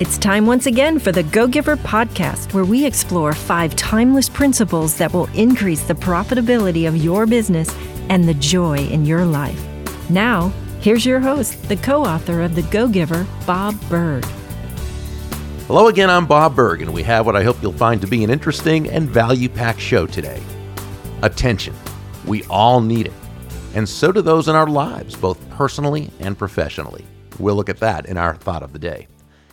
It's time once again for the Go Giver podcast, where we explore five timeless principles that will increase the profitability of your business and the joy in your life. Now, here's your host, the co author of The Go Giver, Bob Burg. Hello again, I'm Bob Burg, and we have what I hope you'll find to be an interesting and value packed show today. Attention. We all need it, and so do those in our lives, both personally and professionally. We'll look at that in our thought of the day.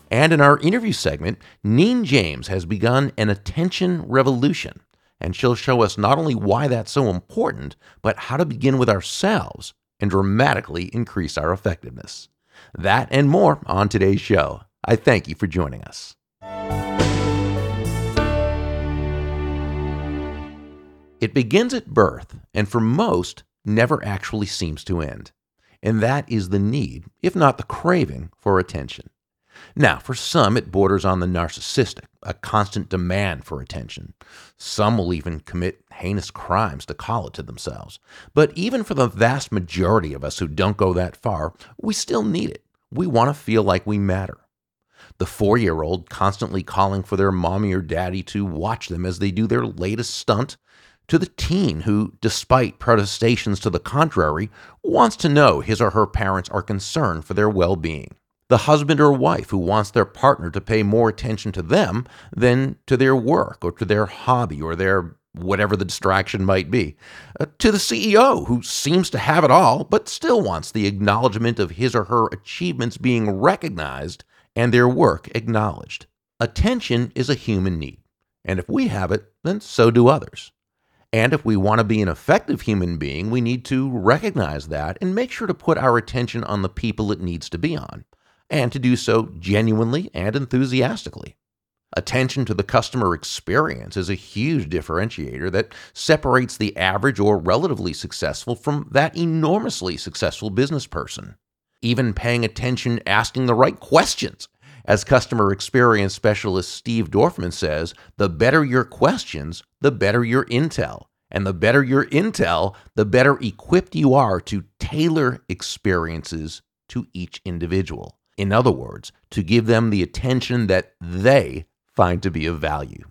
And in our interview segment, Neen James has begun an attention revolution, and she'll show us not only why that's so important, but how to begin with ourselves and dramatically increase our effectiveness. That and more on today's show. I thank you for joining us. It begins at birth, and for most, never actually seems to end. And that is the need, if not the craving, for attention. Now, for some, it borders on the narcissistic, a constant demand for attention. Some will even commit heinous crimes to call it to themselves. But even for the vast majority of us who don't go that far, we still need it. We want to feel like we matter. The four year old constantly calling for their mommy or daddy to watch them as they do their latest stunt, to the teen who, despite protestations to the contrary, wants to know his or her parents are concerned for their well being the husband or wife who wants their partner to pay more attention to them than to their work or to their hobby or their whatever the distraction might be, uh, to the CEO who seems to have it all but still wants the acknowledgement of his or her achievements being recognized and their work acknowledged. Attention is a human need, and if we have it, then so do others. And if we want to be an effective human being, we need to recognize that and make sure to put our attention on the people it needs to be on and to do so genuinely and enthusiastically. Attention to the customer experience is a huge differentiator that separates the average or relatively successful from that enormously successful business person. Even paying attention, asking the right questions. As customer experience specialist Steve Dorfman says, the better your questions, the better your intel. And the better your intel, the better equipped you are to tailor experiences to each individual. In other words, to give them the attention that they find to be of value.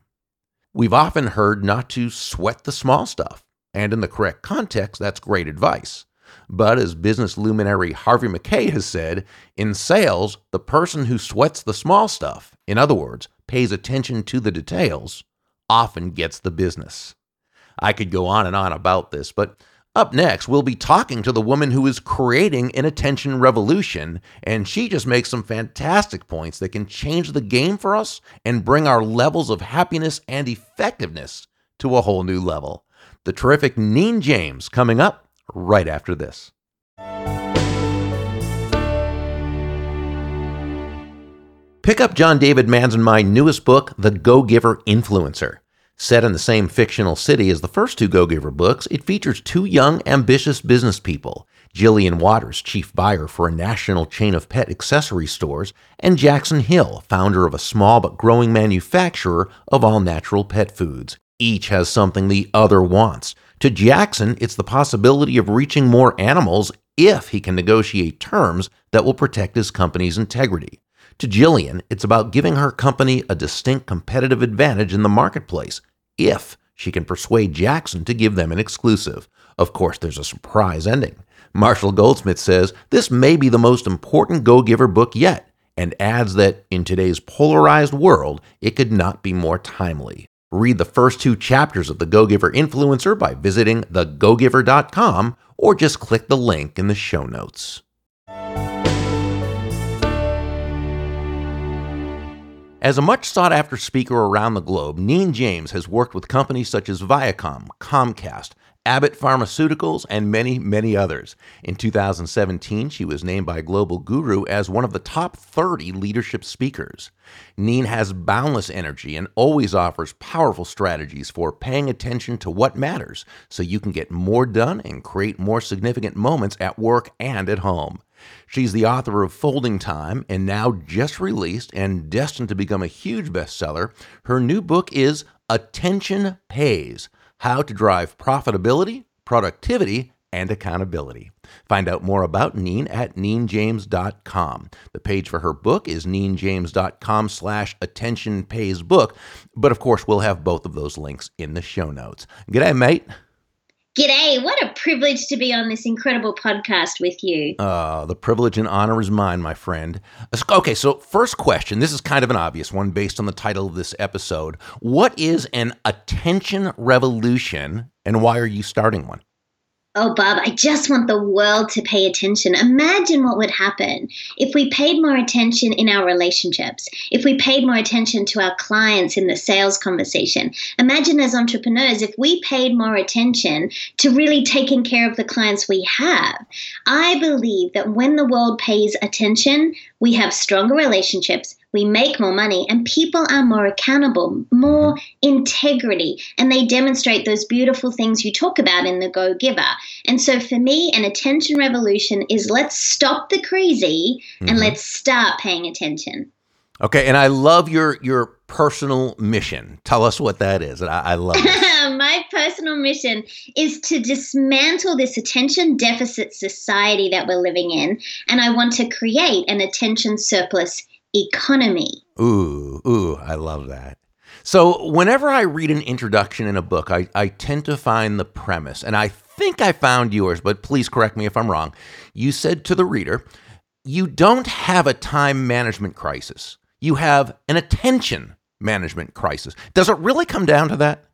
We've often heard not to sweat the small stuff, and in the correct context, that's great advice. But as business luminary Harvey Mackay has said, in sales, the person who sweats the small stuff, in other words, pays attention to the details, often gets the business. I could go on and on about this, but up next, we'll be talking to the woman who is creating an attention revolution, and she just makes some fantastic points that can change the game for us and bring our levels of happiness and effectiveness to a whole new level. The terrific Neen James coming up right after this. Pick up John David Mann's and my newest book, The Go Giver Influencer. Set in the same fictional city as the first two Go Giver books, it features two young, ambitious business people Jillian Waters, chief buyer for a national chain of pet accessory stores, and Jackson Hill, founder of a small but growing manufacturer of all natural pet foods. Each has something the other wants. To Jackson, it's the possibility of reaching more animals if he can negotiate terms that will protect his company's integrity. To Jillian, it's about giving her company a distinct competitive advantage in the marketplace if she can persuade Jackson to give them an exclusive. Of course, there's a surprise ending. Marshall Goldsmith says this may be the most important Go Giver book yet, and adds that in today's polarized world, it could not be more timely. Read the first two chapters of The Go Giver Influencer by visiting thegogiver.com or just click the link in the show notes. As a much sought after speaker around the globe, Neen James has worked with companies such as Viacom, Comcast, Abbott Pharmaceuticals, and many, many others. In 2017, she was named by Global Guru as one of the top 30 leadership speakers. Neen has boundless energy and always offers powerful strategies for paying attention to what matters so you can get more done and create more significant moments at work and at home. She's the author of Folding Time and now just released and destined to become a huge bestseller. Her new book is Attention Pays How to Drive Profitability, Productivity, and Accountability. Find out more about Neen at neenjames.com. The page for her book is neenjames.com slash attention pays book. But of course, we'll have both of those links in the show notes. G'day, mate. G'day. What a privilege to be on this incredible podcast with you. Uh, the privilege and honor is mine, my friend. Okay, so first question. This is kind of an obvious one based on the title of this episode. What is an attention revolution and why are you starting one? Oh, Bob, I just want the world to pay attention. Imagine what would happen if we paid more attention in our relationships, if we paid more attention to our clients in the sales conversation. Imagine as entrepreneurs, if we paid more attention to really taking care of the clients we have. I believe that when the world pays attention, we have stronger relationships, we make more money, and people are more accountable, more mm-hmm. integrity, and they demonstrate those beautiful things you talk about in The Go Giver. And so for me, an attention revolution is let's stop the crazy mm-hmm. and let's start paying attention. Okay, and I love your your personal mission. Tell us what that is. I, I love My personal mission is to dismantle this attention deficit society that we're living in, and I want to create an attention surplus economy. Ooh, ooh, I love that. So, whenever I read an introduction in a book, I, I tend to find the premise, and I think I found yours, but please correct me if I'm wrong. You said to the reader, you don't have a time management crisis, you have an attention management crisis. Does it really come down to that?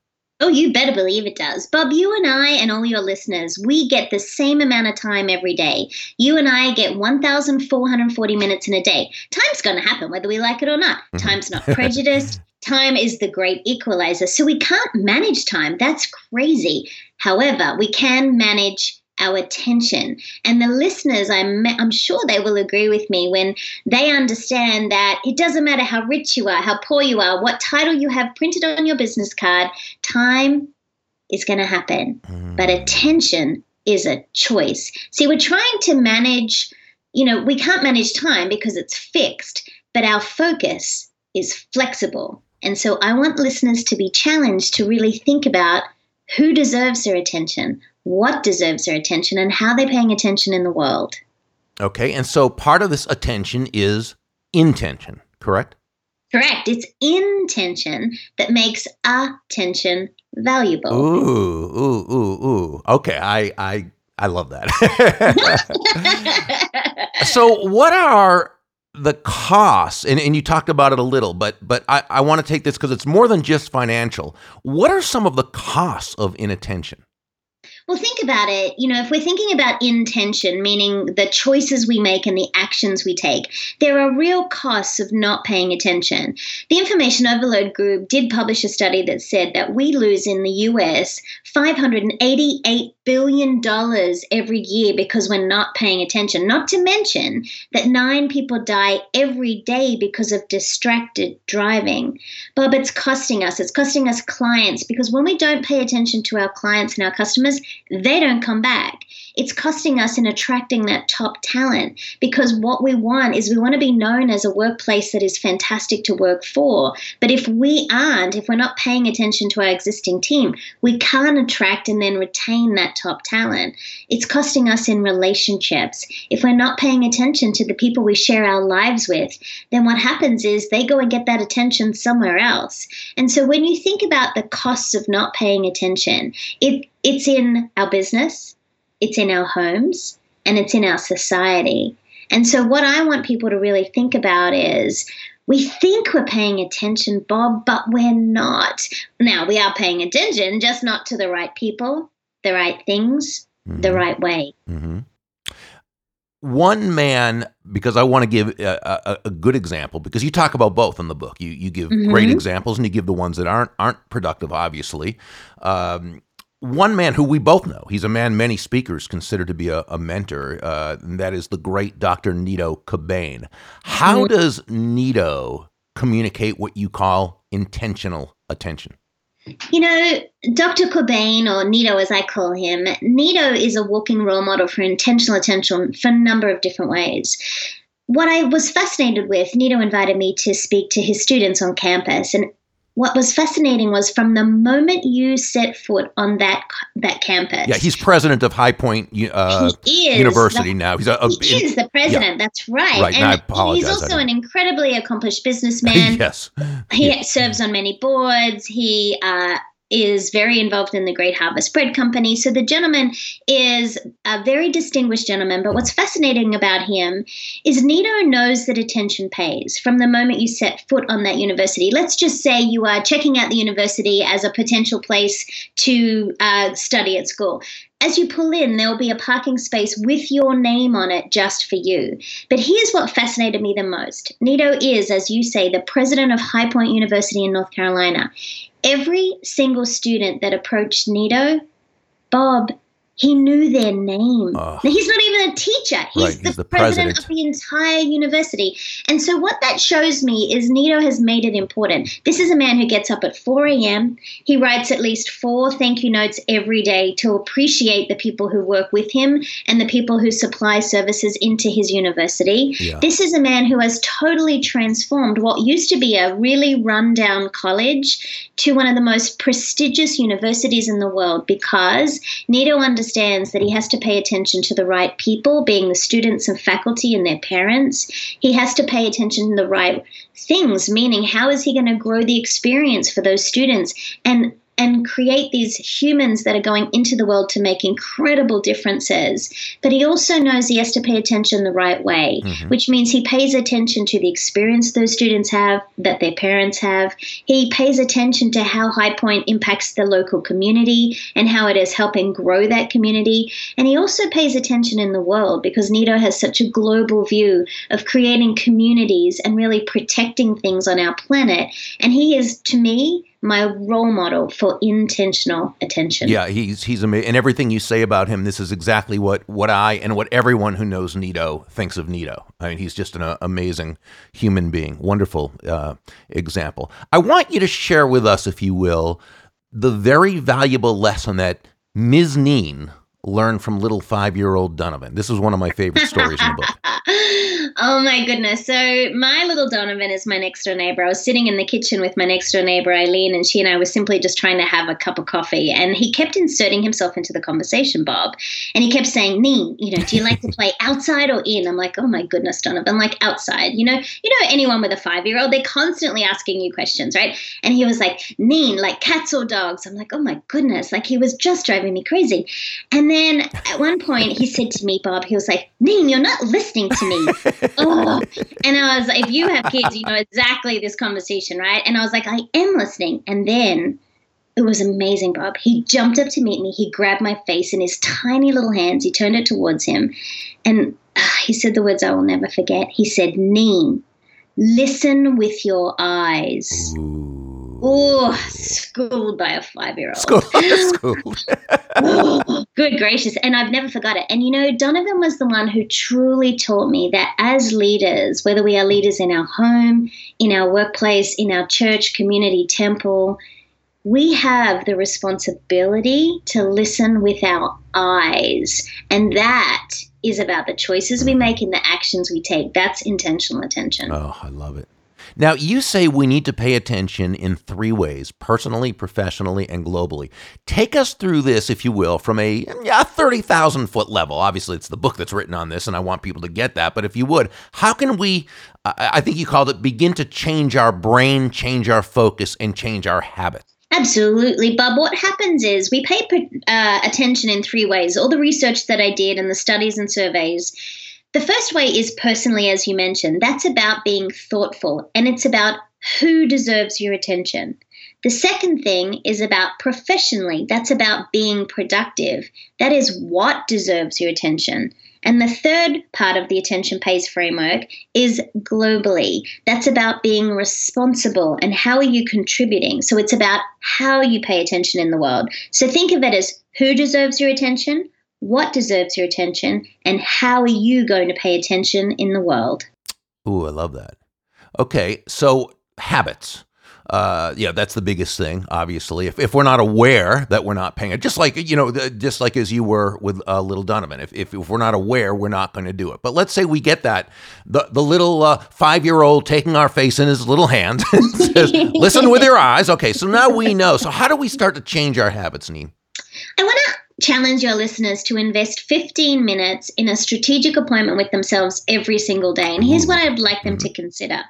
Oh, you better believe it does. Bob, you and I and all your listeners, we get the same amount of time every day. You and I get 1,440 minutes in a day. Time's going to happen whether we like it or not. Mm-hmm. Time's not prejudiced. time is the great equalizer. So we can't manage time. That's crazy. However, we can manage our attention. And the listeners, I'm, I'm sure they will agree with me when they understand that it doesn't matter how rich you are, how poor you are, what title you have printed on your business card, time is going to happen. Mm. But attention is a choice. See, we're trying to manage, you know, we can't manage time because it's fixed, but our focus is flexible. And so I want listeners to be challenged to really think about who deserves their attention, what deserves their attention, and how they're paying attention in the world. Okay, and so part of this attention is intention, correct? Correct. It's intention that makes attention valuable. Ooh, ooh, ooh, ooh. Okay, I, I, I love that. so, what are the costs and, and you talked about it a little but but i, I want to take this because it's more than just financial what are some of the costs of inattention well, think about it. You know, if we're thinking about intention, meaning the choices we make and the actions we take, there are real costs of not paying attention. The Information Overload Group did publish a study that said that we lose in the US $588 billion dollars every year because we're not paying attention. Not to mention that nine people die every day because of distracted driving. Bob, it's costing us. It's costing us clients because when we don't pay attention to our clients and our customers, they don't come back. It's costing us in attracting that top talent because what we want is we want to be known as a workplace that is fantastic to work for. But if we aren't, if we're not paying attention to our existing team, we can't attract and then retain that top talent. It's costing us in relationships. If we're not paying attention to the people we share our lives with, then what happens is they go and get that attention somewhere else. And so when you think about the costs of not paying attention, it it's in our business, it's in our homes, and it's in our society. And so, what I want people to really think about is we think we're paying attention, Bob, but we're not. Now, we are paying attention, just not to the right people, the right things, mm-hmm. the right way. Mm-hmm. One man, because I want to give a, a, a, good example, because you talk about both in the book. You you give mm-hmm. great examples, and you give the ones that aren't aren't productive, obviously. Um, one man who we both know, he's a man many speakers consider to be a, a mentor, uh, and that is the great Dr. Nido Qubein. How mm-hmm. does Nido communicate what you call intentional attention? You know, Dr. Qubein, or Nido as I call him, Nido is a walking role model for intentional attention for a number of different ways. What I was fascinated with, Nido invited me to speak to his students on campus, and what was fascinating was from the moment you set foot on that that campus. Yeah, he's president of High Point uh, University the, now. He's a, a he is the president. Yeah. That's right. Right. And I apologize. He's also an incredibly accomplished businessman. yes. He yeah. serves on many boards. He uh, is very involved in the Great Harvest Bread Company. So the gentleman is a very distinguished gentleman. But what's fascinating about him is Nido knows that attention pays from the moment you set foot on that university. Let's just say you are checking out the university as a potential place to uh, study at school. As you pull in, there will be a parking space with your name on it just for you. But here's what fascinated me the most Nido is, as you say, the president of High Point University in North Carolina every single student that approached Nido, Bob, he knew their name. Uh, he's not even a teacher. He's, right, the, he's the president, president, of the entire university. And so, what that shows me is Nido has made it important. This is a man who gets up at 4 a.m. He writes at least four thank you notes every day to appreciate the people who work with him and the people who supply services into his university. Yeah. This is a man who has totally transformed what used to be a really rundown college to one of the most prestigious universities in the world because Nido understands that he has to pay attention to the right people, being the students and faculty and their parents. He has to pay attention to the right things, meaning how is he going to grow the experience for those students and and create these humans that are going into the world to make incredible differences. But he also knows he has to pay attention the right way, mm-hmm. which means he pays attention to the experience those students have, that their parents have. He pays attention to how High Point impacts the local community and how it is helping grow that community. And he also pays attention in the world because Nido has such a global view of creating communities and really protecting things on our planet. And he is, to me, my role model for intentional attention. Yeah, he's he's amazing, and everything you say about him, this is exactly what what I and what everyone who knows Nido thinks of Nido. I mean, he's just an uh, amazing human being, wonderful uh, example. I want you to share with us, if you will, the very valuable lesson that Ms. Neen learned from little five year old Donovan. This is one of my favorite stories in the book. oh my goodness. So, my little Donovan is my next door neighbor. I was sitting in the kitchen with my next door neighbor, Eileen, and she and I were simply just trying to have a cup of coffee. And he kept inserting himself into the conversation, Bob. And he kept saying, Nee, you know, do you like to play outside or in? I'm like, oh my goodness, Donovan, like outside. You know, you know, anyone with a five year old, they're constantly asking you questions, right? And he was like, Neen, like cats or dogs. I'm like, oh my goodness. Like he was just driving me crazy. And then at one point, he said to me, Bob, he was like, Neen, you're not listening to me. And I was like, if you have kids, you know exactly this conversation, right? And I was like, I am listening. And then it was amazing, Bob. He jumped up to meet me. He grabbed my face in his tiny little hands. He turned it towards him. And uh, he said the words I will never forget. He said, Neen, listen with your eyes. Ooh. Oh, schooled by a five year old. Schooled. good gracious. And I've never forgot it. And you know, Donovan was the one who truly taught me that as leaders, whether we are leaders in our home, in our workplace, in our church, community, temple, we have the responsibility to listen with our eyes. And that is about the choices we make and the actions we take. That's intentional attention. Oh, I love it. Now, you say we need to pay attention in three ways personally, professionally, and globally. Take us through this, if you will, from a, a 30,000 foot level. Obviously, it's the book that's written on this, and I want people to get that. But if you would, how can we, I think you called it, begin to change our brain, change our focus, and change our habits? Absolutely, Bob. What happens is we pay uh, attention in three ways. All the research that I did and the studies and surveys the first way is personally, as you mentioned. That's about being thoughtful and it's about who deserves your attention. The second thing is about professionally. That's about being productive. That is what deserves your attention. And the third part of the attention pays framework is globally. That's about being responsible and how are you contributing. So it's about how you pay attention in the world. So think of it as who deserves your attention, what deserves your attention, and how are you going to pay attention in the world? Ooh, I love that. Okay, so habits. uh, yeah, that's the biggest thing. Obviously, if, if we're not aware that we're not paying it, just like you know, just like as you were with uh, little Donovan, if, if, if we're not aware, we're not going to do it. But let's say we get that the the little uh, five year old taking our face in his little hand, says, "Listen with your eyes." Okay, so now we know. So how do we start to change our habits, Neen? I want to challenge your listeners to invest 15 minutes in a strategic appointment with themselves every single day. And here's what I'd like them mm-hmm. to consider.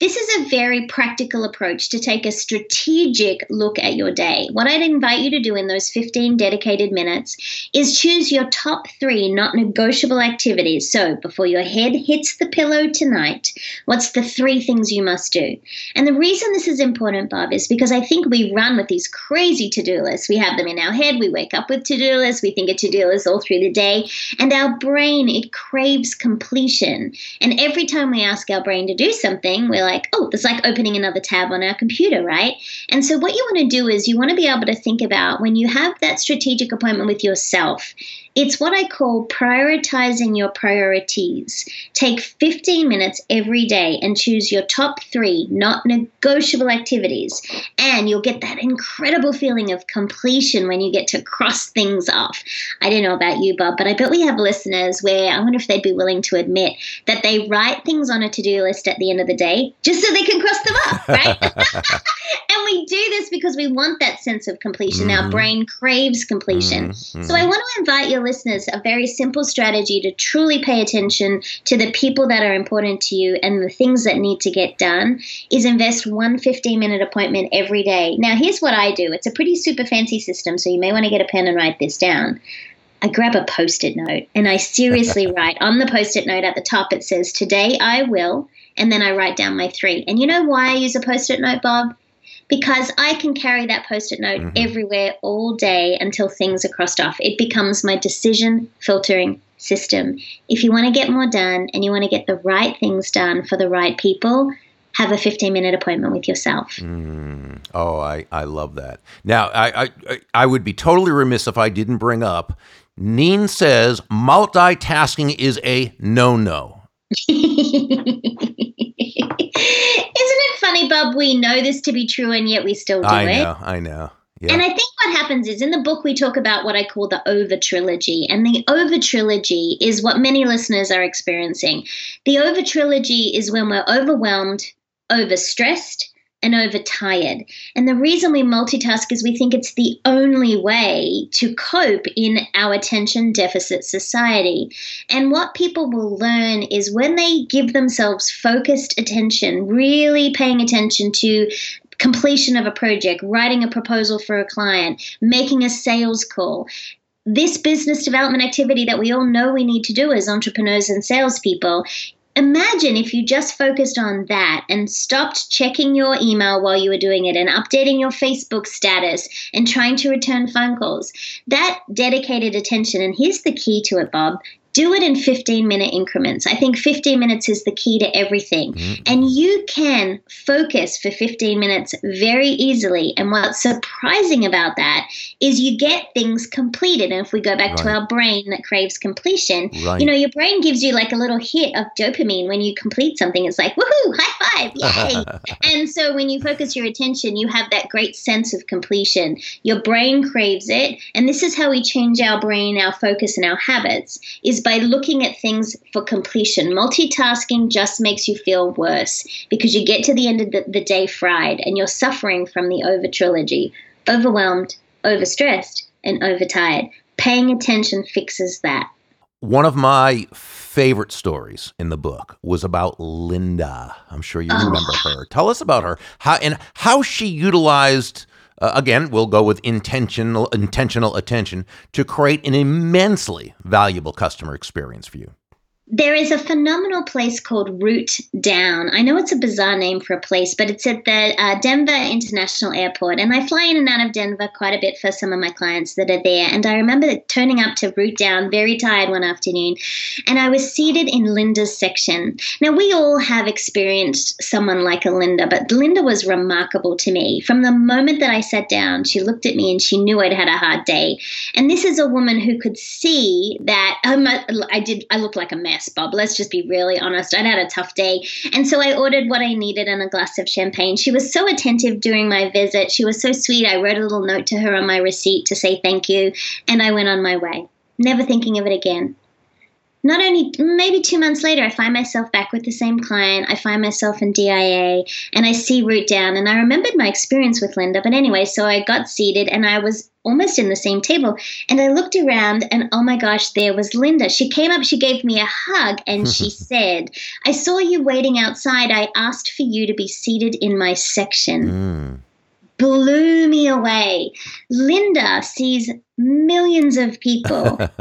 This is a very practical approach to take a strategic look at your day. What I'd invite you to do in those 15 dedicated minutes is choose your top three not negotiable activities. So, before your head hits the pillow tonight, what's the three things you must do? And the reason this is important, Bob, is because I think we run with these crazy to do lists. We have them in our head, we wake up with to do lists, we think of to do lists all through the day, and our brain, it craves completion. And every time we ask our brain to do something, we're like, oh, it's like opening another tab on our computer, right? And so, what you want to do is you want to be able to think about when you have that strategic appointment with yourself it's what I call prioritizing your priorities. Take 15 minutes every day and choose your top three not negotiable activities. And you'll get that incredible feeling of completion when you get to cross things off. I don't know about you, Bob, but I bet we have listeners where I wonder if they'd be willing to admit that they write things on a to do list at the end of the day just so they can cross them off, right? and we do this because we want that sense of completion. Mm-hmm. Our brain craves completion. Mm-hmm. So I want to invite your listeners a very simple strategy to truly pay attention to the people that are important to you and the things that need to get done is invest one 15 minute appointment every day. Now, here's what I do it's a pretty super fancy system, so you may want to get a pen and write this down. I grab a post it note and I seriously write on the post it note at the top, it says, Today I will. And then I write down my three. And you know why I use a post it note, Bob? Because I can carry that post it note mm-hmm. everywhere all day until things are crossed off. It becomes my decision filtering system. If you want to get more done and you want to get the right things done for the right people, have a 15 minute appointment with yourself. Mm. Oh, I, I love that. Now, I, I, I would be totally remiss if I didn't bring up Neen says multitasking is a no no. funny, Bob? We know this to be true, and yet we still do I it. I know. I know. Yeah. And I think what happens is in the book, we talk about what I call the over trilogy. And the over trilogy is what many listeners are experiencing. The over trilogy is when we're overwhelmed, overstressed, and overtired. And the reason we multitask is we think it's the only way to cope in our attention deficit society. And what people will learn is when they give themselves focused attention, really paying attention to completion of a project, writing a proposal for a client, making a sales call, this business development activity that we all know we need to do as entrepreneurs and salespeople imagine if you just focused on that and stopped checking your email while you were doing it and updating your Facebook status and trying to return phone calls. That dedicated attention, and here's the key to it, Bob do it in 15 minute increments. I think 15 minutes is the key to everything. Mm-hmm. And you can focus for 15 minutes very easily. And what's surprising about that is you get things completed. And if we go back right. to our brain that craves completion, right. you know, your brain gives you like a little hit of dopamine when you complete something. It's like, woohoo, high five, yay. and so when you focus your attention, you have that great sense of completion. Your brain craves it. And this is how we change our brain, our focus, and our habits is by looking at things for completion. Multitasking just makes you feel worse because you get to the end of the, the day fried and you're suffering from the over trilogy overwhelmed, overstressed, and overtired. Paying attention fixes that. One of my favorite stories in the book was about Linda. I'm sure you oh. remember her. Tell us about her. How and how she utilized uh, again, we'll go with intentional intentional attention to create an immensely valuable customer experience for you. There is a phenomenal place called Root Down. I know it's a bizarre name for a place, but it's at the uh, Denver International Airport. And I fly in and out of Denver quite a bit for some of my clients that are there. And I remember turning up to Root Down very tired one afternoon, and I was seated in Linda's section. Now, we all have experienced someone like a Linda, but Linda was remarkable to me. From the moment that I sat down, she looked at me and she knew I'd had a hard day. And this is a woman who could see that um, I did, I looked like a mess mess, Bob. Let's just be really honest. I'd had a tough day. And so I ordered what I needed and a glass of champagne. She was so attentive during my visit. She was so sweet. I wrote a little note to her on my receipt to say thank you. And I went on my way, never thinking of it again not only maybe two months later, I find myself back with the same client. I find myself in DIA and I see root down. And I remembered my experience with Linda. But anyway, so I got seated and I was almost in the same table. And I looked around and oh my gosh, there was Linda. She came up, she gave me a hug, and she said, I saw you waiting outside. I asked for you to be seated in my section. Mm. Blew me away. Linda sees millions of people.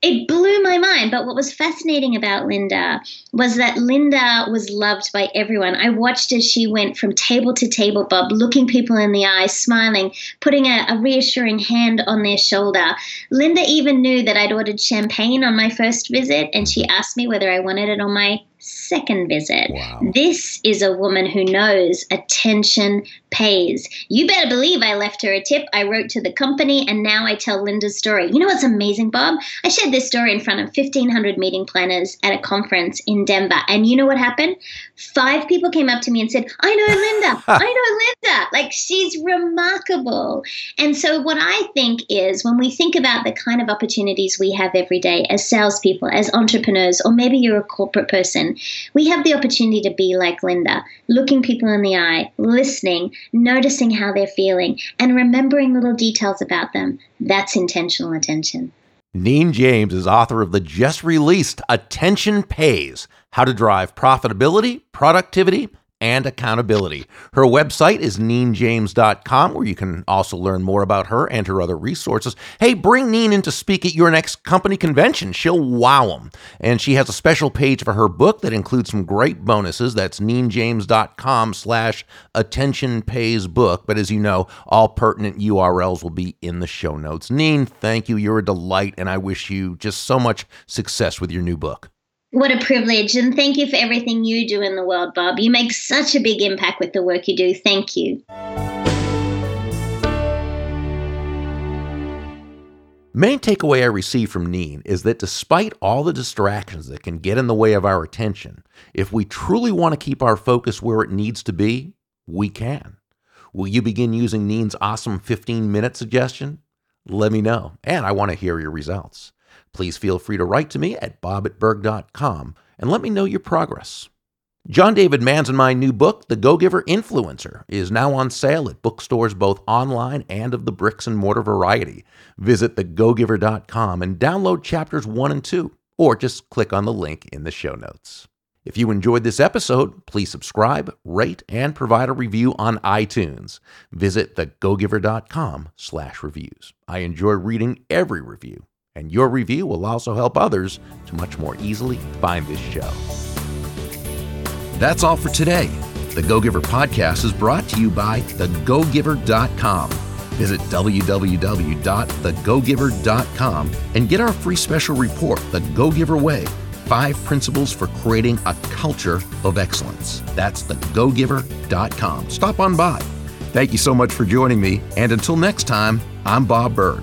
it blew my mind. But what was fascinating about Linda was that Linda was loved by everyone. I watched as she went from table to table, Bob, looking people in the eyes, smiling, putting a, a reassuring hand on their shoulder. Linda even knew that I'd ordered champagne on my first visit, and she asked me whether I wanted it on my second visit. Wow. This is a woman who knows attention pays. You better believe I left her a tip. I wrote to the company and now I tell Linda's story. You know what's amazing, Bob? I shared this story in front of 1,500 meeting planners at a conference in Denver. And you know what happened? Five people came up to me and said, I know Linda. I know Linda. Like she's remarkable. And so what I think is when we think about the kind of opportunities we have every day as salespeople, as entrepreneurs, or maybe you're a corporate person, we have the opportunity to be like Linda, looking people in the eye, listening, noticing how they're feeling, and remembering little details about them. That's intentional attention. Neen James is author of the just released Attention Pays How to Drive Profitability, Productivity, and accountability. Her website is neenjames.com, where you can also learn more about her and her other resources. Hey, bring Neen in to speak at your next company convention. She'll wow them. And she has a special page for her book that includes some great bonuses. That's neenjames.com slash attention pays book. But as you know, all pertinent URLs will be in the show notes. Neen, thank you. You're a delight, and I wish you just so much success with your new book. What a privilege. And thank you for everything you do in the world, Bob. You make such a big impact with the work you do. Thank you. Main takeaway I received from Neen is that despite all the distractions that can get in the way of our attention, if we truly want to keep our focus where it needs to be, we can. Will you begin using Neen's awesome 15 minute suggestion? Let me know, and I want to hear your results. Please feel free to write to me at bob at burg.com and let me know your progress. John David Mann's and my new book, The Go Giver Influencer, is now on sale at bookstores both online and of the bricks and mortar variety. Visit thegogiver.com and download chapters 1 and 2, or just click on the link in the show notes. If you enjoyed this episode, please subscribe, rate, and provide a review on iTunes. Visit thegogiver.com slash reviews. I enjoy reading every review and your review will also help others to much more easily find this show. That's all for today. The Go Giver podcast is brought to you by thegogiver.com. Visit www.thegogiver.com and get our free special report, The Go Giver Way Five Principles for Creating a Culture of Excellence. That's thegogiver.com. Stop on by. Thank you so much for joining me, and until next time, I'm Bob Burg.